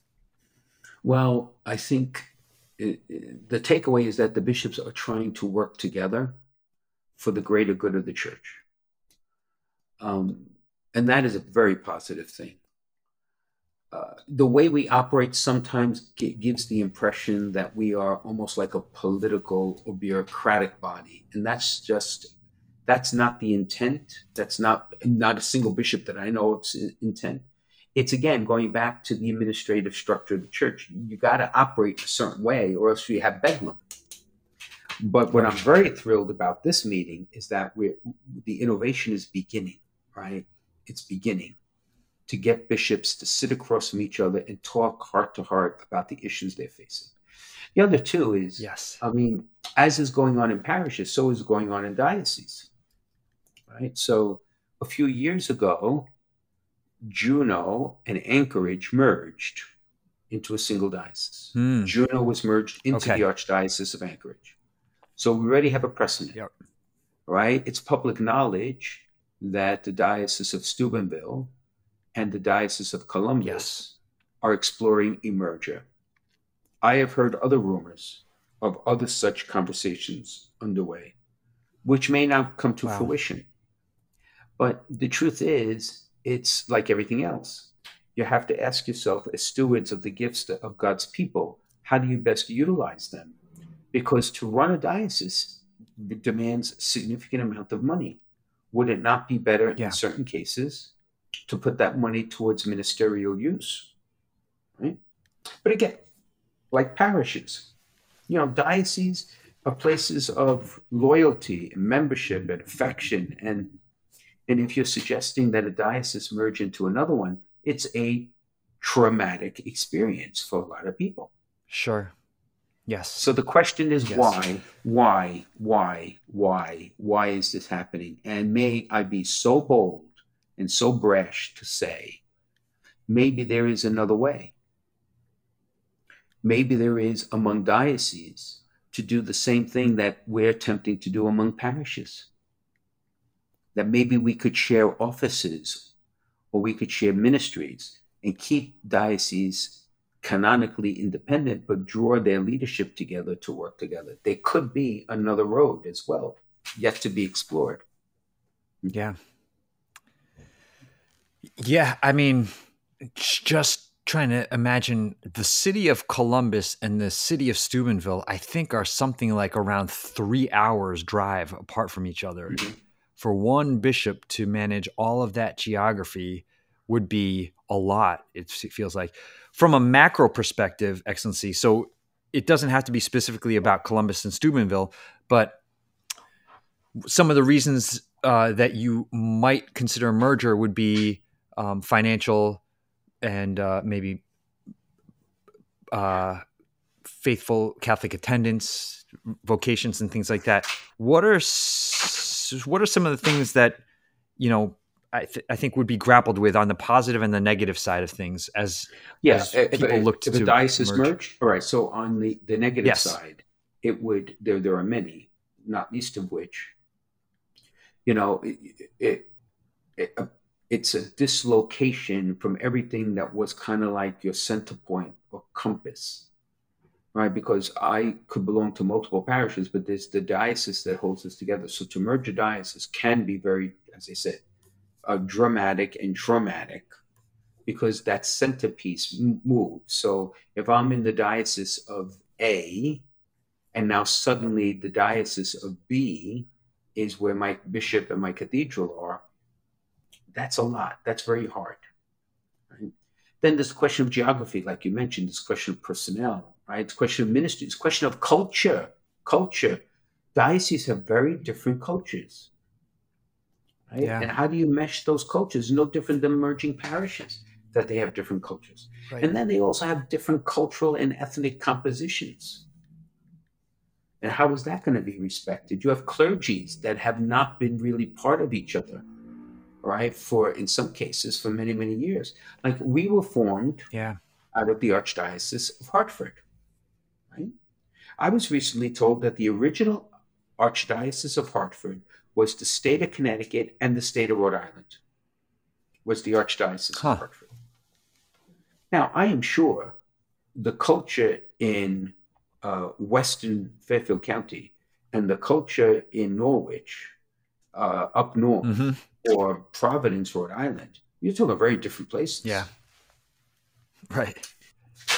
Well, I think uh, the takeaway is that the bishops are trying to work together for the greater good of the church. Um, and that is a very positive thing. Uh, the way we operate sometimes gi- gives the impression that we are almost like a political or bureaucratic body, and that's just that's not the intent. That's not not a single bishop that I know of's intent it's again going back to the administrative structure of the church. You got to operate a certain way, or else you have bedlam. But what I'm very thrilled about this meeting is that we're, the innovation is beginning, right? It's beginning to get bishops to sit across from each other and talk heart to heart about the issues they're facing. The other two is Yes. I mean, as is going on in parishes, so is going on in dioceses. Right? So a few years ago, Juneau and Anchorage merged into a single diocese. Hmm. Juneau was merged into Okay. the Archdiocese of Anchorage. So we already have a precedent. Yep. Right? It's public knowledge that the Diocese of Steubenville and the Diocese of Columbus Yes. are exploring a merger. I have heard other rumors of other such conversations underway, which may not come to Wow. fruition. But the truth is, it's like everything else. You have to ask yourself, as stewards of the gifts of God's people, how do you best utilize them? Because to run a diocese demands a significant amount of money. Would it not be better Yeah. in certain cases to put that money towards ministerial use? Right? But again, like parishes, you know, dioceses are places of loyalty and membership and affection. And and if you're suggesting that a diocese merge into another one, it's a traumatic experience for a lot of people. Sure. Yes. So the question is Yes. why, why, why, why, why is this happening? And may I be so bold and so brash to say, maybe there is another way. Maybe there is among dioceses to do the same thing that we're attempting to do among parishes. That maybe we could share offices or we could share ministries and keep dioceses canonically independent, but draw their leadership together to work together. There could be another road as well, yet to be explored. Yeah. Yeah, I mean, just trying to imagine the city of Columbus and the city of Steubenville, I think are something like around three hours drive apart from each other. Mm-hmm. For one bishop to manage all of that geography would be a lot, it feels like. From a macro perspective, Excellency, so it doesn't have to be specifically about Columbus and Steubenville, but some of the reasons uh, that you might consider a merger would be um, financial and uh, maybe uh, faithful Catholic attendance, vocations, and things like that. What are what are some of the things that you know? I, th- I think would be grappled with on the positive and the negative side of things as yes as people if, look to a diocese merge. merge. All right, so on the the negative yes. side, it would there there are many, not least of which, you know, it, it, it uh, it's a dislocation from everything that was kind of like your center point or compass, right? Because I could belong to multiple parishes, but there's the diocese that holds us together. So to merge a diocese can be very, as I said, uh, dramatic and traumatic because that centerpiece moves. So if I'm in the diocese of A, and now suddenly the diocese of B is where my bishop and my cathedral are, that's a lot. That's very hard. Then there's the question of geography, like you mentioned, this question of personnel, right? It's a question of ministry, it's a question of culture. Culture. Dioceses have very different cultures. Right? Yeah. And how do you mesh those cultures? No different than merging parishes, that they have different cultures. Right. And then they also have different cultural and ethnic compositions. And how is that going to be respected? You have clergies that have not been really part of each other right? For in some cases, for many, many years. Like we were formed yeah. out of the Archdiocese of Hartford, right? I was recently told that the original Archdiocese of Hartford was the state of Connecticut and the state of Rhode Island, was the Archdiocese huh. of Hartford. Now, I am sure the culture in uh, Western Fairfield County and the culture in Norwich, uh, up north, mm-hmm or Providence, Rhode Island, you're talking very different places. Yeah. Right.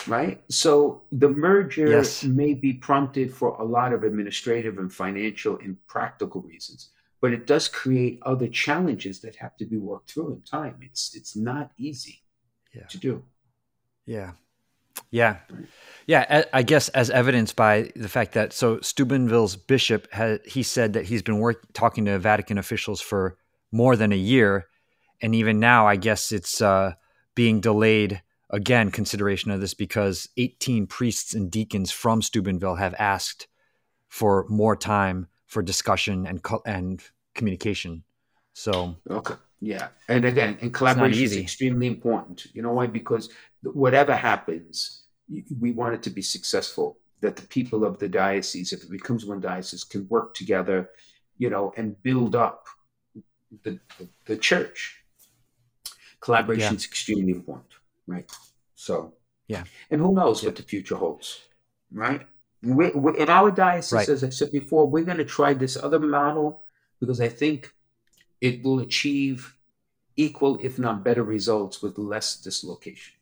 Right. So the merger yes. may be prompted for a lot of administrative and financial and practical reasons, but it does create other challenges that have to be worked through in time. It's it's not easy yeah. to do. Yeah. Yeah. Yeah, I guess as evidenced by the fact that so Steubenville's bishop had he said that he's been work, talking to Vatican officials for more than a year. And even now, I guess it's uh, being delayed again, consideration of this because 18 priests and deacons from Steubenville have asked for more time for discussion and and communication. So okay, yeah, and again, and collaboration is extremely important. You know why? Because whatever happens, we want it to be successful. That the people of the diocese, if it becomes one diocese, can work together, you know, and build up the, the, the church. Collaboration yeah. is extremely important, right? So, yeah. And who knows what the future holds, right? We, we, in our diocese, right. as I said before, we're going to try this other model because I think it will achieve equal, if not better, results with less dislocation.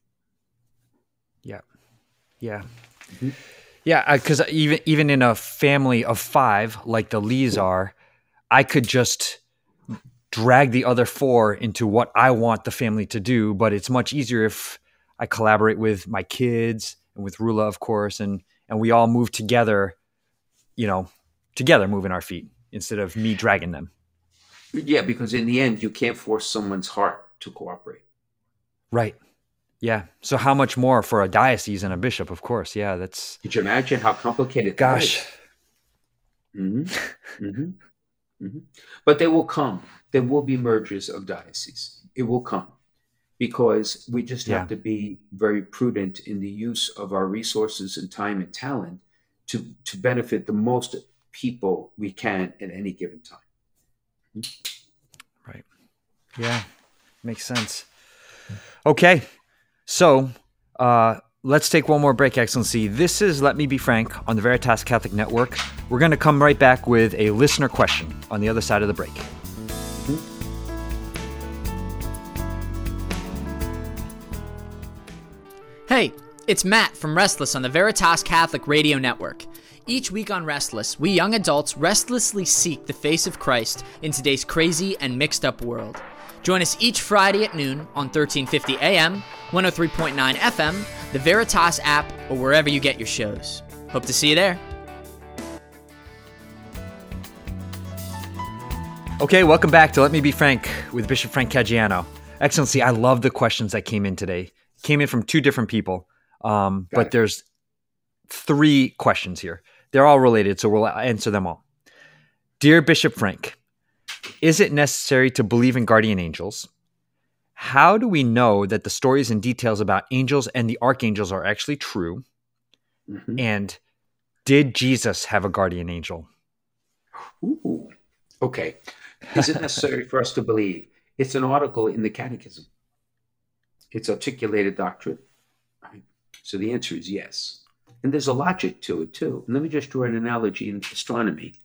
Yeah. Yeah. Mm-hmm. Yeah, because even even in a family of five, like the Lees are, I could just drag the other four into what I want the family to do. But it's much easier if I collaborate with my kids and with Rula, of course, and and we all move together, you know, together moving our feet instead of me dragging them. Yeah, because in the end, you can't force someone's heart to cooperate. Right. Yeah. So how much more for a diocese and a bishop? Of course. Yeah. That's. Could you imagine how complicated? Gosh. Mm-hmm. Mm-hmm. Mm-hmm. But they will come there will be mergers of dioceses. It will come because we just yeah. have to be very prudent in the use of our resources and time and talent to, to benefit the most people we can at any given time. Right. Yeah, makes sense. Okay. So, uh, let's take one more break, Excellency. This is Let Me Be Frank on the Veritas Catholic Network. We're going to come right back with a listener question on the other side of the break. Hey, it's Matt from Restless on the Veritas Catholic Radio Network. Each week on Restless, we young adults restlessly seek the face of Christ in today's crazy and mixed up world. Join us each Friday at noon on 1350 AM, 103.9 FM, the Veritas app, or wherever you get your shows. Hope to see you there. Okay, welcome back to Let Me Be Frank with Bishop Frank Caggiano. Excellency, I love the questions that came in today came in from two different people, um, but it. there's three questions here. They're all related, so we'll answer them all. Dear Bishop Frank, is it necessary to believe in guardian angels? How do we know that the stories and details about angels and the archangels are actually true? Mm-hmm. And did Jesus have a guardian angel? Ooh, okay. Is it necessary for us to believe? It's an article in the Catechism its articulated doctrine? Right? So the answer is yes. And there's a logic to it too. And let me just draw an analogy in astronomy.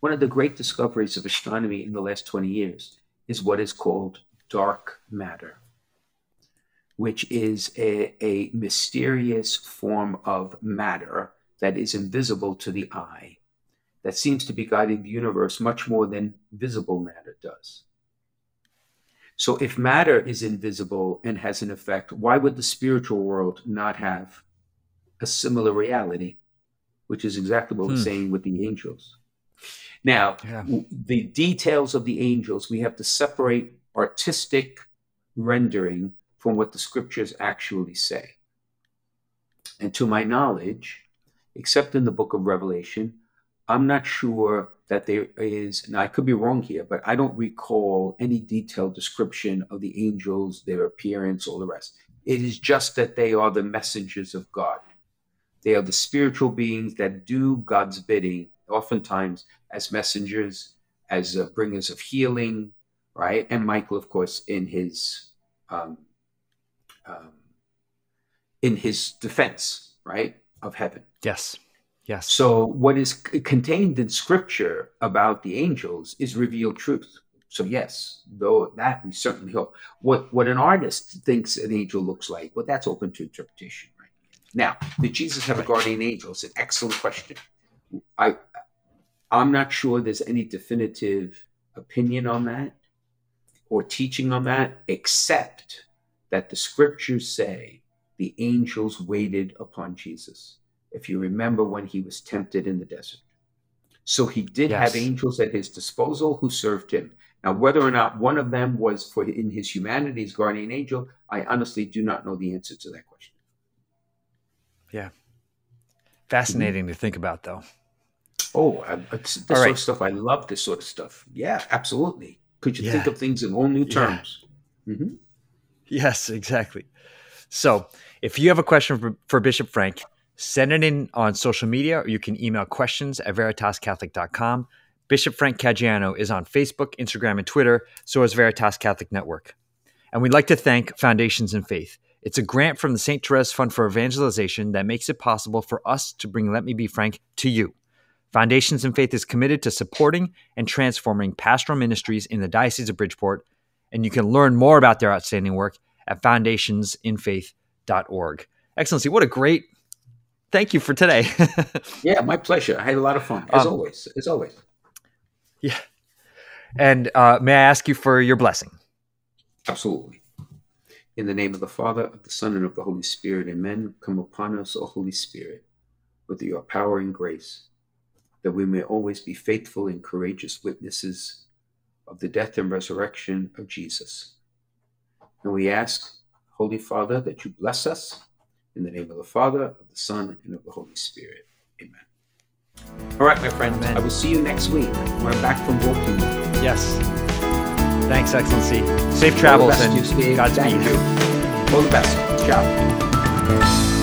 One of the great discoveries of astronomy in the last 20 years is what is called dark matter, which is a, a mysterious form of matter that is invisible to the eye, that seems to be guiding the universe much more than visible matter does. So if matter is invisible and has an effect, why would the spiritual world not have a similar reality? Which is exactly what hmm. we're saying with the angels. Now, yeah. the details of the angels, we have to separate artistic rendering from what the scriptures actually say. And to my knowledge, except in the book of Revelation, I'm not sure that there is, and I could be wrong here, but I don't recall any detailed description of the angels, their appearance, or the rest. It is just that they are the messengers of God. They are the spiritual beings that do God's bidding, oftentimes as messengers, as uh, bringers of healing, right? And Michael, of course, in his um, um, in his defense, right, of heaven. Yes. Yes. So, what is contained in scripture about the angels is revealed truth. So, yes, though that we certainly hope. What, what an artist thinks an angel looks like, well, that's open to interpretation? Now, did Jesus have a guardian angel? It's an excellent question. I, I'm not sure there's any definitive opinion on that or teaching on that, except that the scriptures say the angels waited upon Jesus if you remember when he was tempted in the desert. So he did yes. have angels at his disposal who served him. Now, whether or not one of them was for in his humanity's guardian angel, I honestly do not know the answer to that question. Yeah, fascinating to think about, though. Oh, this right. sort of stuff. I love this sort of stuff. Yeah, absolutely. Could you yeah. think of things in all new terms? Yeah. Mm-hmm. Yes, exactly. So, if you have a question for, for Bishop Frank, Send it in on social media or you can email questions at veritascatholic.com. Bishop Frank Caggiano is on Facebook, Instagram, and Twitter, so is Veritas Catholic Network. And we'd like to thank Foundations in Faith. It's a grant from the St. Therese Fund for Evangelization that makes it possible for us to bring Let Me Be Frank to you. Foundations in Faith is committed to supporting and transforming pastoral ministries in the Diocese of Bridgeport, and you can learn more about their outstanding work at foundationsinfaith.org. Excellency, what a great thank you for today. yeah, my pleasure. I had a lot of fun, as um, always. As always. Yeah. And uh, may I ask you for your blessing? Absolutely. In the name of the Father, of the Son, and of the Holy Spirit, amen. Come upon us, O Holy Spirit, with your power and grace, that we may always be faithful and courageous witnesses of the death and resurrection of Jesus. And we ask, Holy Father, that you bless us in the name of the Father, of the Son, and of the Holy Spirit. Amen. All right, my friend. Amen. I will see you next week when I'm back from Baltimore. Yes. Thanks, Excellency. Safe travels and Godspeed. To you. All the best. Ciao.